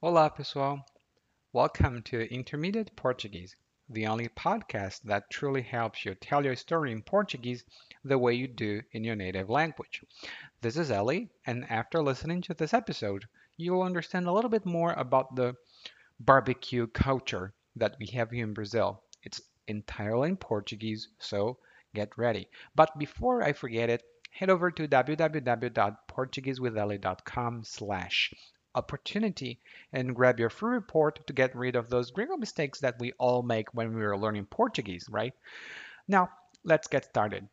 Olá, pessoal. Welcome to Intermediate Portuguese, the only podcast that truly helps you tell your story in Portuguese the way you do in your native language. This is Ellie, and after listening to this episode, you will understand a little bit more about the barbecue culture that we have here in Brazil. It's entirely in Portuguese, so get ready. But before I forget it, head over to www.portuguesewithelly.com slash opportunity and grab your free report to get rid of those gringo mistakes that we all make when we are learning Portuguese, right? Now, let's get started.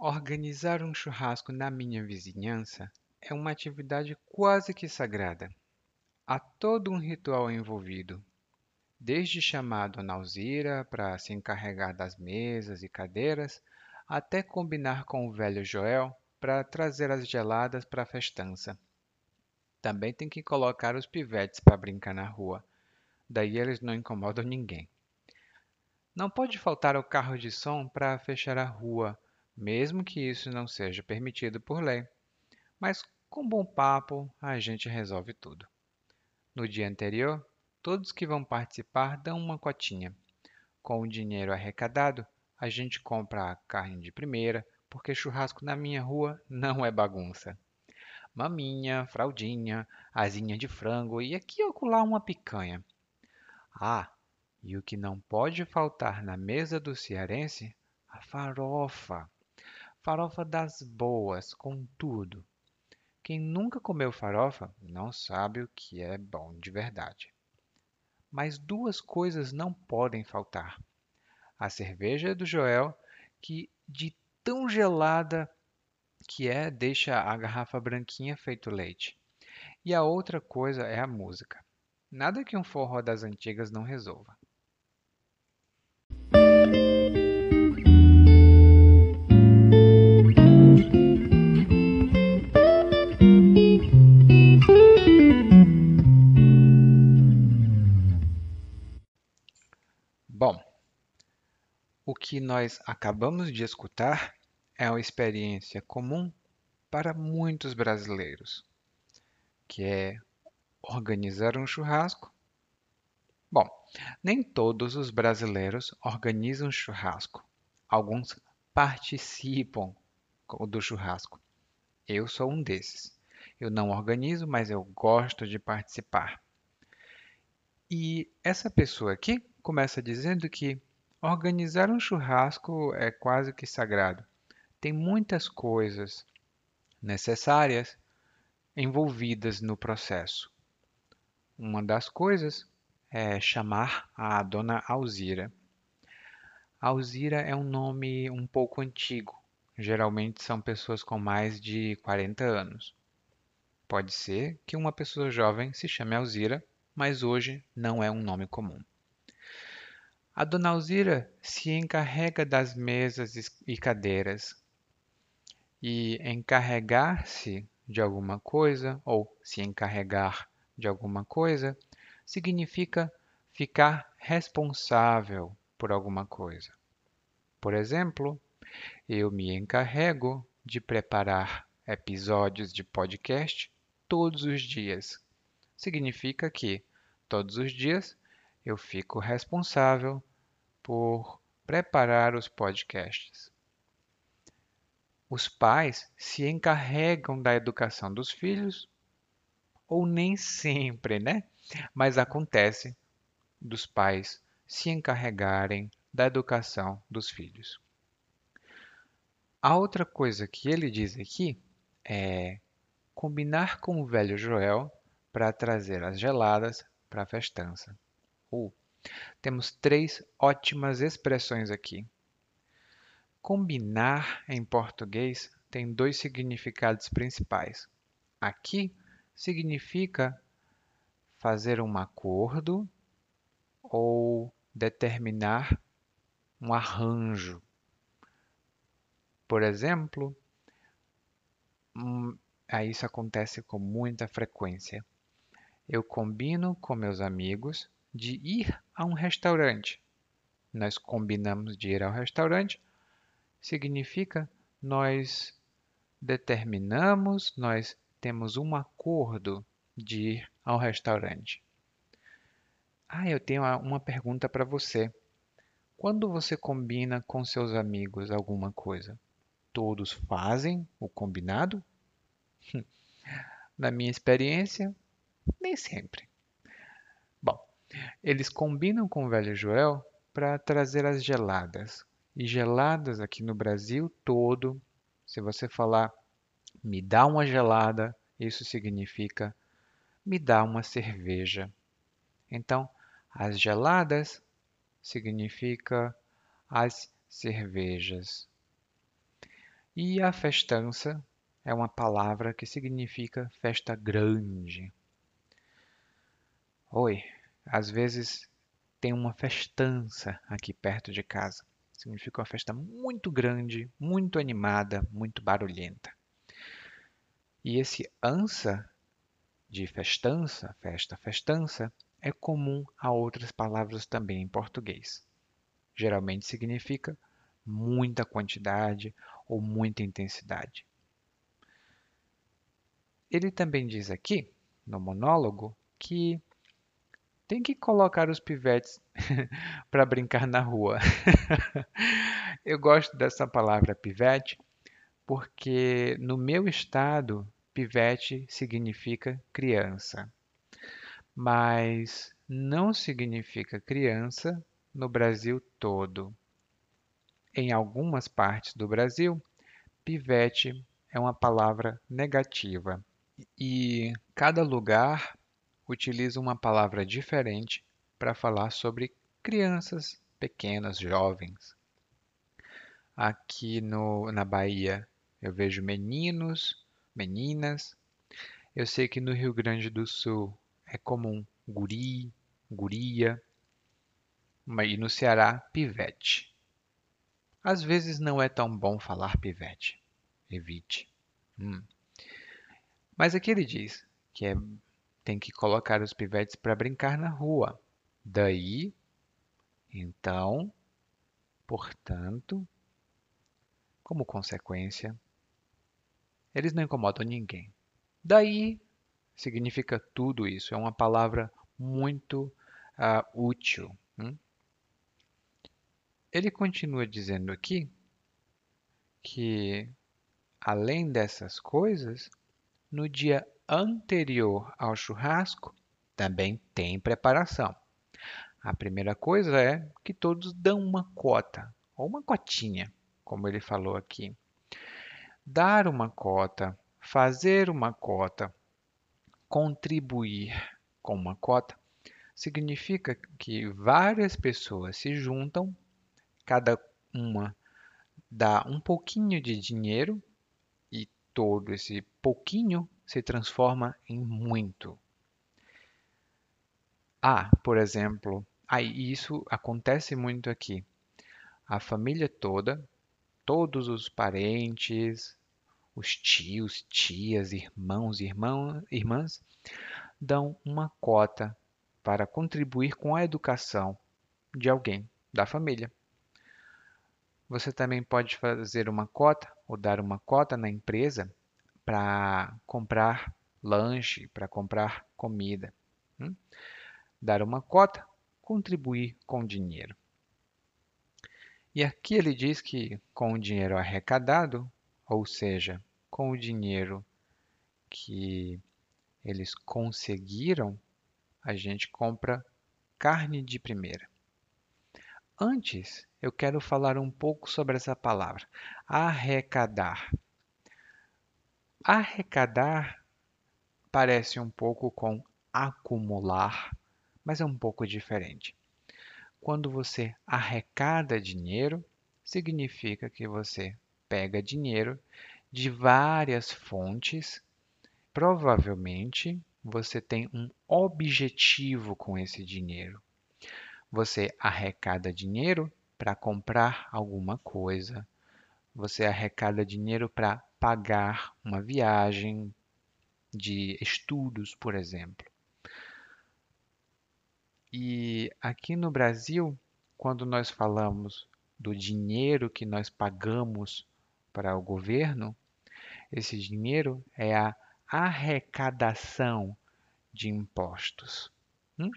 Organizar um churrasco na minha vizinhança é uma atividade quase que sagrada. Há todo um ritual envolvido, desde chamar Dona Alzira para se encarregar das mesas e cadeiras, até combinar com o velho Joel para trazer as geladas para a festança. Também tem que colocar os pivetes para brincar na rua, daí eles não incomodam ninguém. Não pode faltar o carro de som para fechar a rua, mesmo que isso não seja permitido por lei. Mas com bom papo, a gente resolve tudo. No dia anterior, todos que vão participar dão uma cotinha. Com o dinheiro arrecadado, a gente compra a carne de primeira, porque churrasco na minha rua não é bagunça. Maminha, fraldinha, asinha de frango e aqui acolá uma picanha. Ah, e o que não pode faltar na mesa do cearense? A farofa. Farofa das boas, com tudo. Quem nunca comeu farofa não sabe o que é bom de verdade. Mas duas coisas não podem faltar: a cerveja do Joel, que de tão gelada que é, deixa a garrafa branquinha feito leite. E a outra coisa é a música. Nada que um forró das antigas não resolva. Que nós acabamos de escutar é uma experiência comum para muitos brasileiros, que é organizar um churrasco. Bom, nem todos os brasileiros organizam churrasco. Alguns participam do churrasco. Eu sou um desses. Eu não organizo, mas eu gosto de participar. E essa pessoa aqui começa dizendo que organizar um churrasco é quase que sagrado. Tem muitas coisas necessárias envolvidas no processo. Uma das coisas é chamar a dona Alzira. Alzira é um nome um pouco antigo. Geralmente são pessoas com mais de 40 anos. Pode ser que uma pessoa jovem se chame Alzira, mas hoje não é um nome comum. A dona Alzira se encarrega das mesas e cadeiras. E encarregar-se de alguma coisa, ou se encarregar de alguma coisa, significa ficar responsável por alguma coisa. Por exemplo, eu me encarrego de preparar episódios de podcast todos os dias. Significa que todos os dias eu fico responsável por preparar os podcasts. Os pais se encarregam da educação dos filhos, ou nem sempre, né? Mas acontece dos pais se encarregarem da educação dos filhos. A outra coisa que ele diz aqui é combinar com o velho Joel para trazer as geladas para a festança. Uh, temos três ótimas expressões aqui. Combinar em português tem dois significados principais. Aqui significa fazer um acordo ou determinar um arranjo. Por exemplo, hum, isso acontece com muita frequência. Eu combino com meus amigos de ir a um restaurante. Nós combinamos de ir ao restaurante, significa nós determinamos, nós temos um acordo de ir ao restaurante. Ah, eu tenho uma pergunta para você. Quando você combina com seus amigos alguma coisa, todos fazem o combinado? Na minha experiência, nem sempre. Eles combinam com o velho Joel para trazer as geladas. E geladas aqui no Brasil todo, se você falar me dá uma gelada, isso significa me dá uma cerveja. Então, as geladas significa as cervejas. E a festança é uma palavra que significa festa grande. Oi, às vezes tem uma festança aqui perto de casa. Significa uma festa muito grande, muito animada, muito barulhenta. E esse ansa de festança, festa, festança, é comum a outras palavras também em português. Geralmente significa muita quantidade ou muita intensidade. Ele também diz aqui, no monólogo, que tem que colocar os pivetes para brincar na rua. Eu gosto dessa palavra pivete porque no meu estado, pivete significa criança, mas não significa criança no Brasil todo. Em algumas partes do Brasil, pivete é uma palavra negativa e cada lugar utiliza uma palavra diferente para falar sobre crianças pequenas, jovens. Aqui no, na Bahia eu vejo meninos, meninas. Eu sei que no Rio Grande do Sul é comum guri, guria. E no Ceará, pivete. Às vezes não é tão bom falar pivete. Evite. Hum. Mas aqui ele diz que é, tem que colocar os pivetes para brincar na rua. Daí, então, portanto, como consequência, eles não incomodam ninguém. Daí significa tudo isso. É uma palavra muito uh, útil. Hum? Ele continua dizendo aqui que, além dessas coisas, no dia anterior ao churrasco também tem preparação. A primeira coisa é que todos dão uma cota, ou uma cotinha, como ele falou aqui. Dar uma cota, fazer uma cota, contribuir com uma cota, significa que várias pessoas se juntam cada uma dá um pouquinho de dinheiro e todo esse pouquinho se transforma em muito. Ah, por exemplo, aí isso acontece muito aqui. A família toda, todos os parentes, os tios, tias, irmãos, irmão, irmãs, dão uma cota para contribuir com a educação de alguém da família. Você também pode fazer uma cota ou dar uma cota na empresa para comprar lanche, para comprar comida. Hum? Dar uma cota, contribuir com dinheiro. E aqui ele diz que com o dinheiro arrecadado, ou seja, com o dinheiro que eles conseguiram, a gente compra carne de primeira. Antes, eu quero falar um pouco sobre essa palavra, arrecadar. Arrecadar parece um pouco com acumular, mas é um pouco diferente. Quando você arrecada dinheiro, significa que você pega dinheiro de várias fontes. Provavelmente você tem um objetivo com esse dinheiro. Você arrecada dinheiro para comprar alguma coisa. Você arrecada dinheiro para pagar uma viagem de estudos, por exemplo. E aqui no Brasil, quando nós falamos do dinheiro que nós pagamos para o governo, esse dinheiro é a arrecadação de impostos. Hum?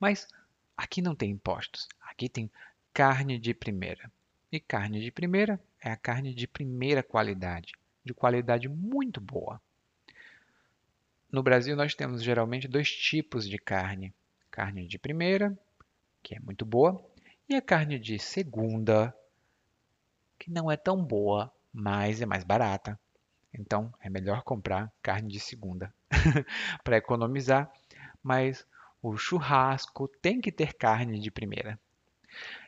Mas aqui não tem impostos, aqui tem carne de primeira. E carne de primeira é a carne de primeira qualidade, de qualidade muito boa. No Brasil, nós temos geralmente dois tipos de carne: carne de primeira, que é muito boa, e a carne de segunda, que não é tão boa, mas é mais barata. Então, é melhor comprar carne de segunda para economizar, mas o churrasco tem que ter carne de primeira.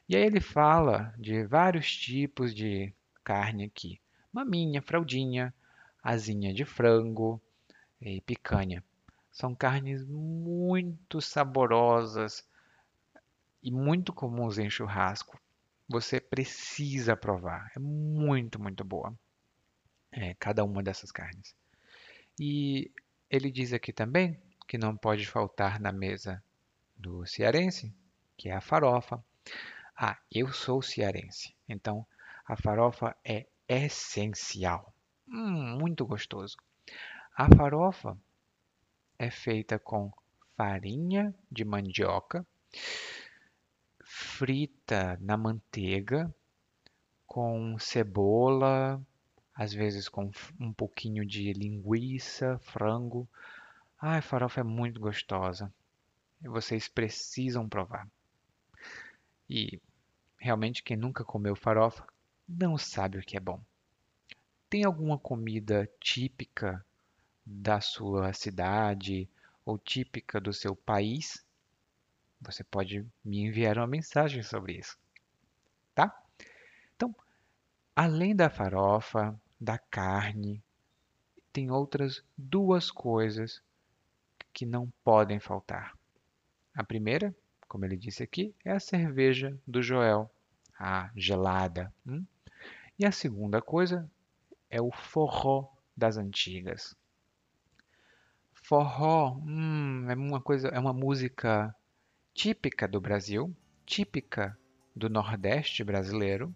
E aí ele fala de vários tipos de carne aqui: maminha, fraldinha, asinha de frango, e picanha. São carnes muito saborosas e muito comuns em churrasco. Você precisa provar. É muito, muito boa. É, cada uma dessas carnes. E ele diz aqui também que não pode faltar na mesa do cearense, que é a farofa. Ah, eu sou cearense, então a farofa é essencial. Hum, muito gostoso. A farofa é feita com farinha de mandioca, frita na manteiga, com cebola, às vezes com um pouquinho de linguiça, frango. Ai, farofa é muito gostosa. Vocês precisam provar. E realmente quem nunca comeu farofa não sabe o que é bom. Tem alguma comida típica da sua cidade ou típica do seu país, você pode me enviar uma mensagem sobre isso, tá? Então, além da farofa, da carne, tem outras duas coisas que não podem faltar. A primeira, como ele disse aqui, é a cerveja do Joel, a gelada. Hum? E a segunda coisa é o forró das antigas. Forró, hum, é uma coisa, é uma música típica do Brasil, típica do Nordeste brasileiro.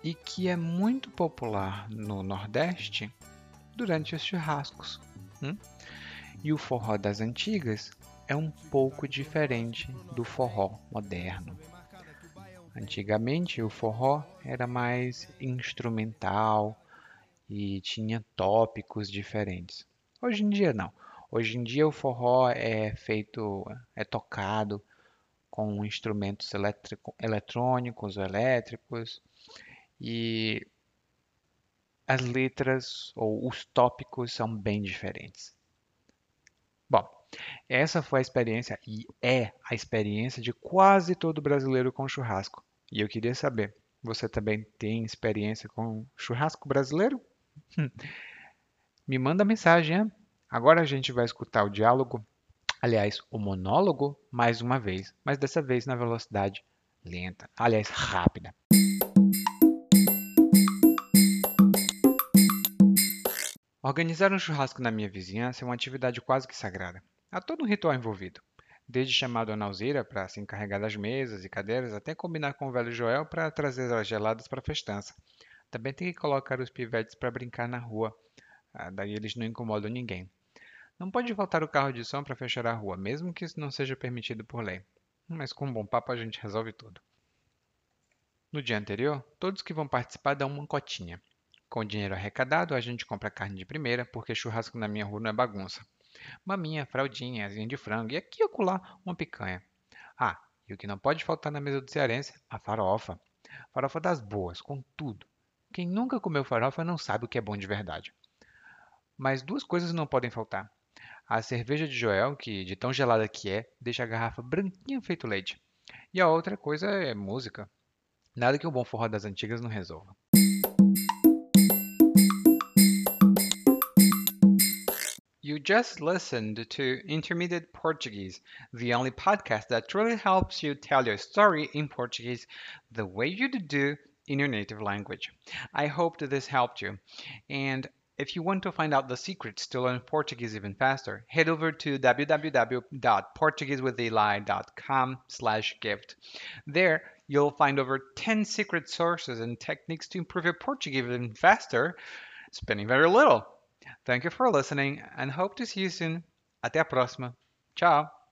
E que é muito popular no Nordeste durante os churrascos. Hum? E o forró das antigas é um pouco diferente do forró moderno. Antigamente o forró era mais instrumental e tinha tópicos diferentes. Hoje em dia não. Hoje em dia o forró é feito, é tocado com instrumentos eletrônicos ou elétricos e as letras ou os tópicos são bem diferentes. Bom, essa foi a experiência e é a experiência de quase todo brasileiro com churrasco. E eu queria saber, você também tem experiência com churrasco brasileiro? Hum. Me manda mensagem, hein? Agora a gente vai escutar o diálogo, aliás, o monólogo, mais uma vez, mas dessa vez na velocidade lenta, aliás, rápida. Organizar um churrasco na minha vizinhança é uma atividade quase que sagrada. Há todo um ritual envolvido desde chamar a Dona Alzira para se encarregar das mesas e cadeiras, até combinar com o velho Joel para trazer as geladas para a festança. Também tem que colocar os pivetes para brincar na rua, ah, daí eles não incomodam ninguém. Não pode faltar o carro de som para fechar a rua, mesmo que isso não seja permitido por lei. Mas com um bom papo a gente resolve tudo. No dia anterior, todos que vão participar dão uma cotinha. Com o dinheiro arrecadado, a gente compra carne de primeira, porque churrasco na minha rua não é bagunça maminha, fraldinha, asinha de frango e aqui e acolá uma picanha. Ah, e o que não pode faltar na mesa do cearense? A farofa. Farofa das boas, com tudo. Quem nunca comeu farofa não sabe o que é bom de verdade. Mas duas coisas não podem faltar. A cerveja de Joel, que de tão gelada que é, deixa a garrafa branquinha feito leite. E a outra coisa é música. Nada que um bom forró das antigas não resolva. You just listened to Intermediate Portuguese, the only podcast that truly helps you tell your story in Portuguese the way you do in your native language. I hope that this helped you. And If you want to find out the secrets to learn Portuguese even faster, head over to www.portuguesewitheli.com slash gift. There, you'll find over 10 secret sources and techniques to improve your Portuguese even faster, spending very little. Thank you for listening and hope to see you soon. Até a próxima. Tchau.